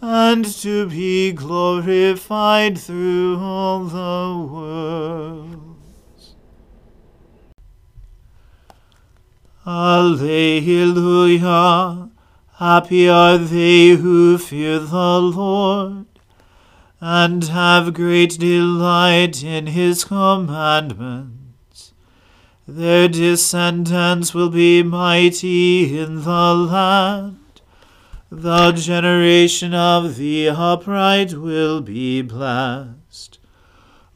and to be glorified through all the worlds. Alleluia! Happy are they who fear the Lord and have great delight in his commandments. Their descendants will be mighty in the land. The generation of the upright will be blessed.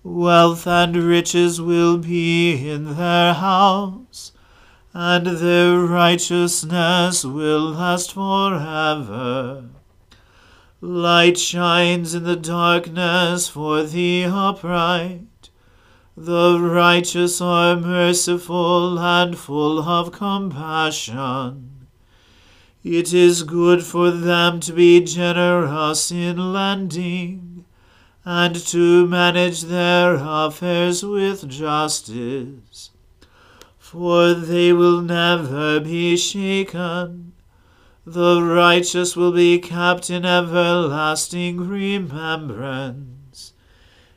Wealth and riches will be in their house, and their righteousness will last forever. Light shines in the darkness for the upright. The righteous are merciful and full of compassion. It is good for them to be generous in lending, and to manage their affairs with justice, for they will never be shaken. The righteous will be kept in everlasting remembrance.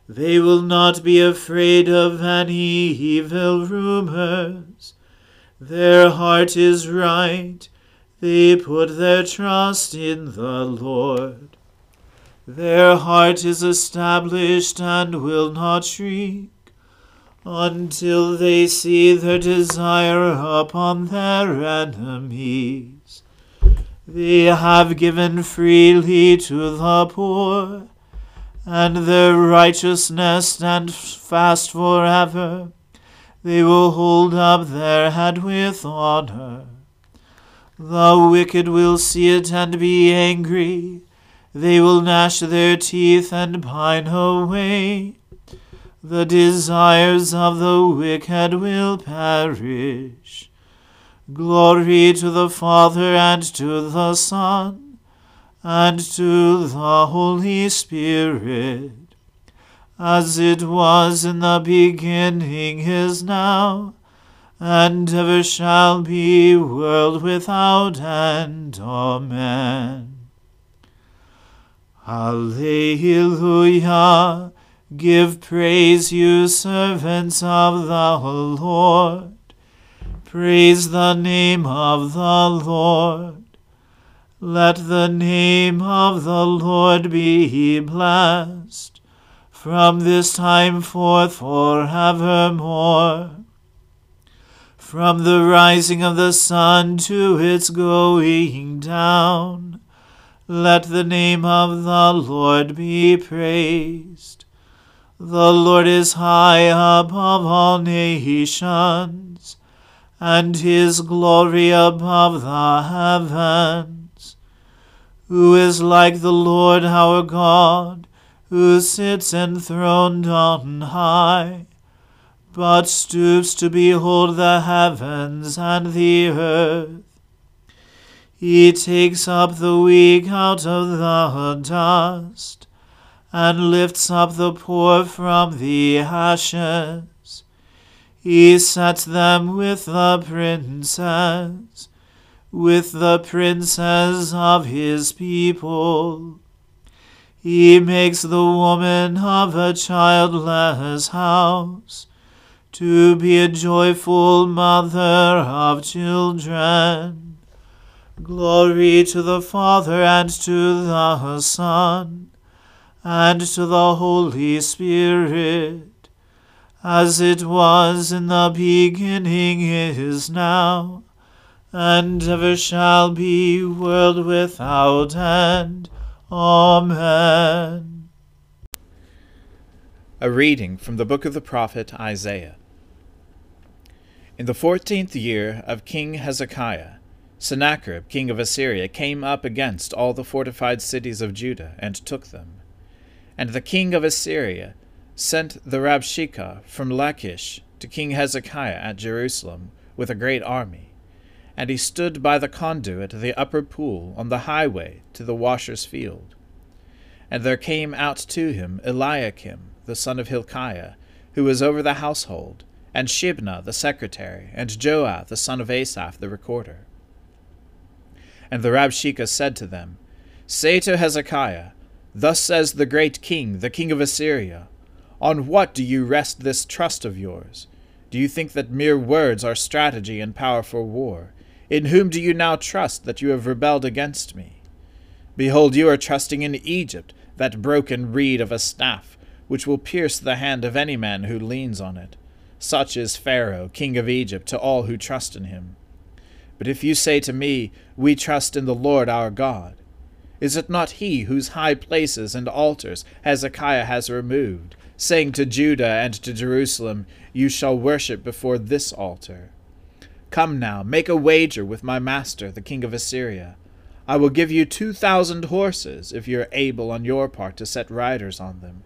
They will not be afraid of any evil rumors. Their heart is right. They put their trust in the Lord. Their heart is established and will not shriek. until they see their desire upon their enemies. They have given freely to the poor, and their righteousness stand fast forever. They will hold up their head with honor. The wicked will see it and be angry. They will gnash their teeth and pine away. The desires of the wicked will perish. Glory to the Father and to the Son and to the Holy Spirit, as it was in the beginning is now, and ever shall be, world without end. Amen. Alleluia. Give praise, you servants of the Lord. Praise the name of the Lord. Let the name of the Lord be blessed from this time forth forevermore. From the rising of the sun to its going down, let the name of the Lord be praised. The Lord is high above all nations, and his glory above the heavens. Who is like the Lord our God, who sits enthroned on high, but stoops to behold the heavens and the earth? He takes up the weak out of the dust and lifts up the poor from the ashes. He sets them with the princes, with the princes of his people. He makes the woman of a childless house to be a joyful mother of children. Glory to the Father and to the Son and to the Holy Spirit, as it was in the beginning, is now, and ever shall be, world without end. Amen. A reading from the book of the prophet Isaiah. In the fourteenth year of King Hezekiah, Sennacherib, king of Assyria, came up against all the fortified cities of Judah and took them. And the king of Assyria sent the Rabshakeh from Lachish to King Hezekiah at Jerusalem with a great army. And he stood by the conduit of the upper pool on the highway to the washer's field. And there came out to him Eliakim, the son of Hilkiah, who was over the household, and Shebna the secretary, and Joah the son of Asaph the recorder. And the Rabshakeh said to them, Say to Hezekiah, Thus says the great king, the king of Assyria On what do you rest this trust of yours? Do you think that mere words are strategy and power for war? In whom do you now trust that you have rebelled against me? Behold, you are trusting in Egypt, that broken reed of a staff, which will pierce the hand of any man who leans on it. Such is Pharaoh, king of Egypt, to all who trust in him. But if you say to me, We trust in the Lord our God, is it not he whose high places and altars Hezekiah has removed, saying to Judah and to Jerusalem, You shall worship before this altar? Come now, make a wager with my master, the king of Assyria. I will give you two thousand horses, if you are able on your part to set riders on them.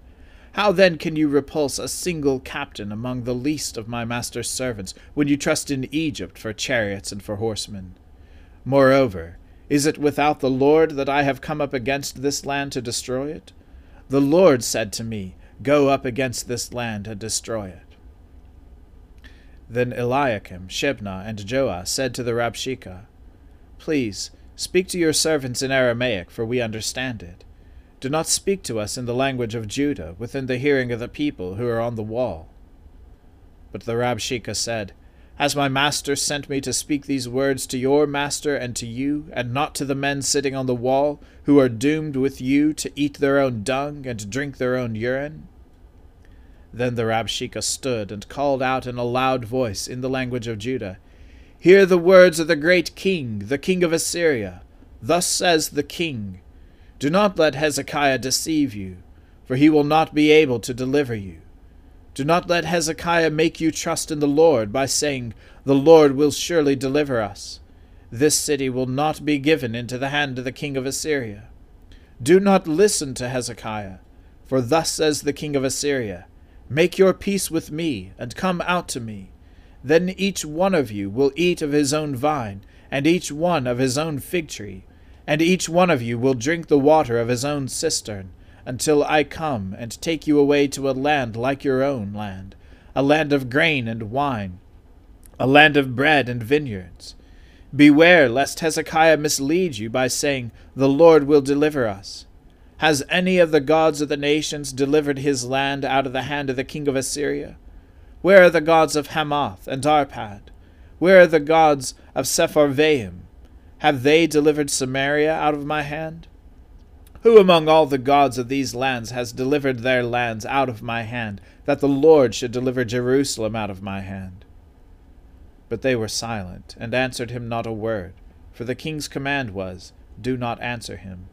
How then can you repulse a single captain among the least of my master's servants, when you trust in Egypt for chariots and for horsemen? Moreover, is it without the Lord that I have come up against this land to destroy it? The Lord said to me, Go up against this land and destroy it. Then Eliakim, Shebna, and Joah said to the Rabshakeh, Please, speak to your servants in Aramaic, for we understand it. Do not speak to us in the language of Judah, within the hearing of the people who are on the wall. But the Rabshakeh said, has my master sent me to speak these words to your master and to you, and not to the men sitting on the wall, who are doomed with you to eat their own dung and drink their own urine? Then the Rabshakeh stood and called out in a loud voice in the language of Judah, Hear the words of the great king, the king of Assyria. Thus says the king, Do not let Hezekiah deceive you, for he will not be able to deliver you. Do not let Hezekiah make you trust in the Lord by saying, The Lord will surely deliver us. This city will not be given into the hand of the king of Assyria. Do not listen to Hezekiah, for thus says the king of Assyria, Make your peace with me, and come out to me. Then each one of you will eat of his own vine, and each one of his own fig tree, and each one of you will drink the water of his own cistern, until I come and take you away to a land like your own land, a land of grain and wine, a land of bread and vineyards. Beware lest Hezekiah mislead you by saying, The Lord will deliver us. Has any of the gods of the nations delivered his land out of the hand of the king of Assyria? Where are the gods of Hamath and Arpad? Where are the gods of Sepharvaim? Have they delivered Samaria out of my hand? Who among all the gods of these lands has delivered their lands out of my hand, that the Lord should deliver Jerusalem out of my hand? But they were silent, and answered him not a word, for the king's command was, Do not answer him.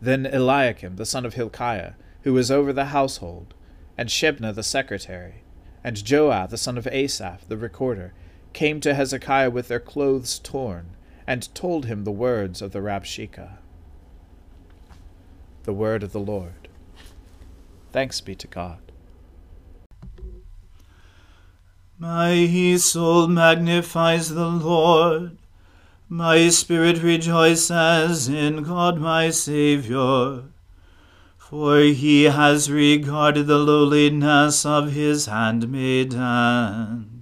Then Eliakim the son of Hilkiah, who was over the household, and Shebna the secretary, and Joah the son of Asaph the recorder, came to Hezekiah with their clothes torn, and told him the words of the Rabshakeh. The word of the Lord. Thanks be to God. My soul magnifies the Lord. My spirit rejoices in God my Saviour, for he has regarded the lowliness of his handmaiden.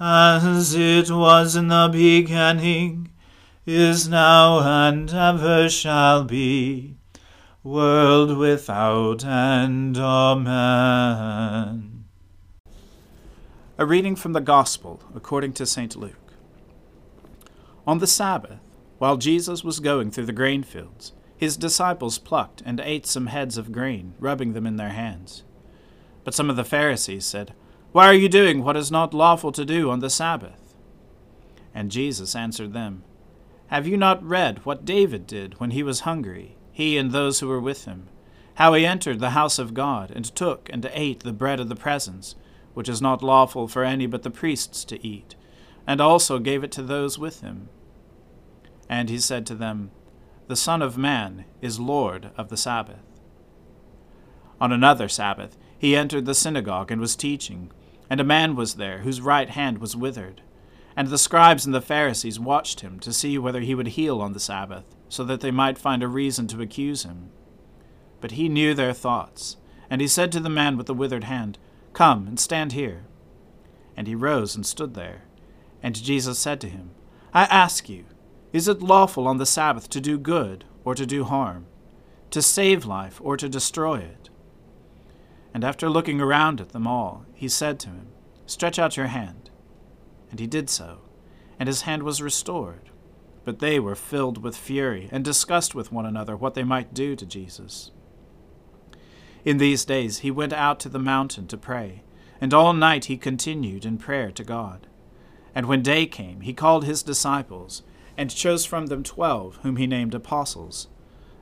as it was in the beginning, is now, and ever shall be, world without end. Amen. A reading from the Gospel according to St. Luke. On the Sabbath, while Jesus was going through the grain fields, his disciples plucked and ate some heads of grain, rubbing them in their hands. But some of the Pharisees said, Why are you doing what is not lawful to do on the Sabbath? And Jesus answered them, Have you not read what David did when he was hungry, he and those who were with him? How he entered the house of God, and took and ate the bread of the presence which is not lawful for any but the priests to eat, and also gave it to those with him. And he said to them, The Son of Man is Lord of the Sabbath. On another Sabbath he entered the synagogue and was teaching, and a man was there whose right hand was withered. And the scribes and the Pharisees watched him to see whether he would heal on the Sabbath, so that they might find a reason to accuse him. But he knew their thoughts, and he said to the man with the withered hand, Come and stand here. And he rose and stood there. And Jesus said to him, I ask you, is it lawful on the Sabbath to do good or to do harm, to save life or to destroy it? And after looking around at them all, he said to him, Stretch out your hand. And he did so, and his hand was restored. But they were filled with fury, and discussed with one another what they might do to Jesus. In these days he went out to the mountain to pray, and all night he continued in prayer to God. And when day came, he called his disciples, and chose from them twelve, whom he named apostles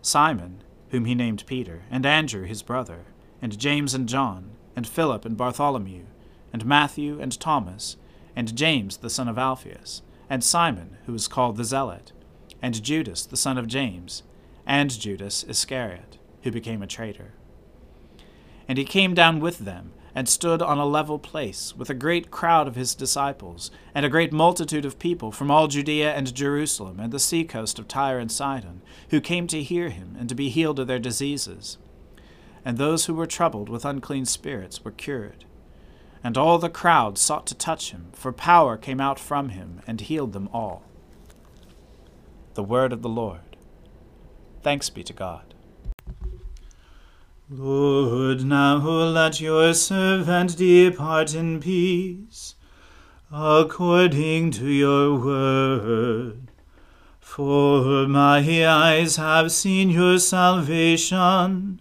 Simon, whom he named Peter, and Andrew his brother, and James and John, and Philip and Bartholomew, and Matthew and Thomas, and James the son of Alphaeus, and Simon, who was called the Zealot, and Judas the son of James, and Judas Iscariot, who became a traitor. And he came down with them, and stood on a level place, with a great crowd of his disciples, and a great multitude of people from all Judea and Jerusalem, and the sea coast of Tyre and Sidon, who came to hear him, and to be healed of their diseases. And those who were troubled with unclean spirits were cured. And all the crowd sought to touch him, for power came out from him, and healed them all. The word of the Lord. Thanks be to God. Lord, now let your servant depart in peace, according to your word. For my eyes have seen your salvation,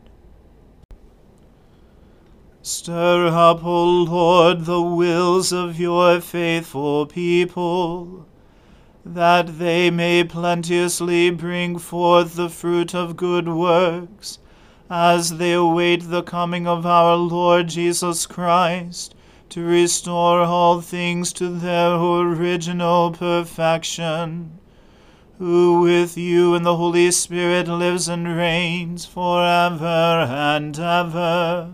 Stir up, O Lord, the wills of your faithful people that they may plenteously bring forth the fruit of good works, as they await the coming of our Lord Jesus Christ, to restore all things to their original perfection, who with you and the Holy Spirit lives and reigns for ever and ever.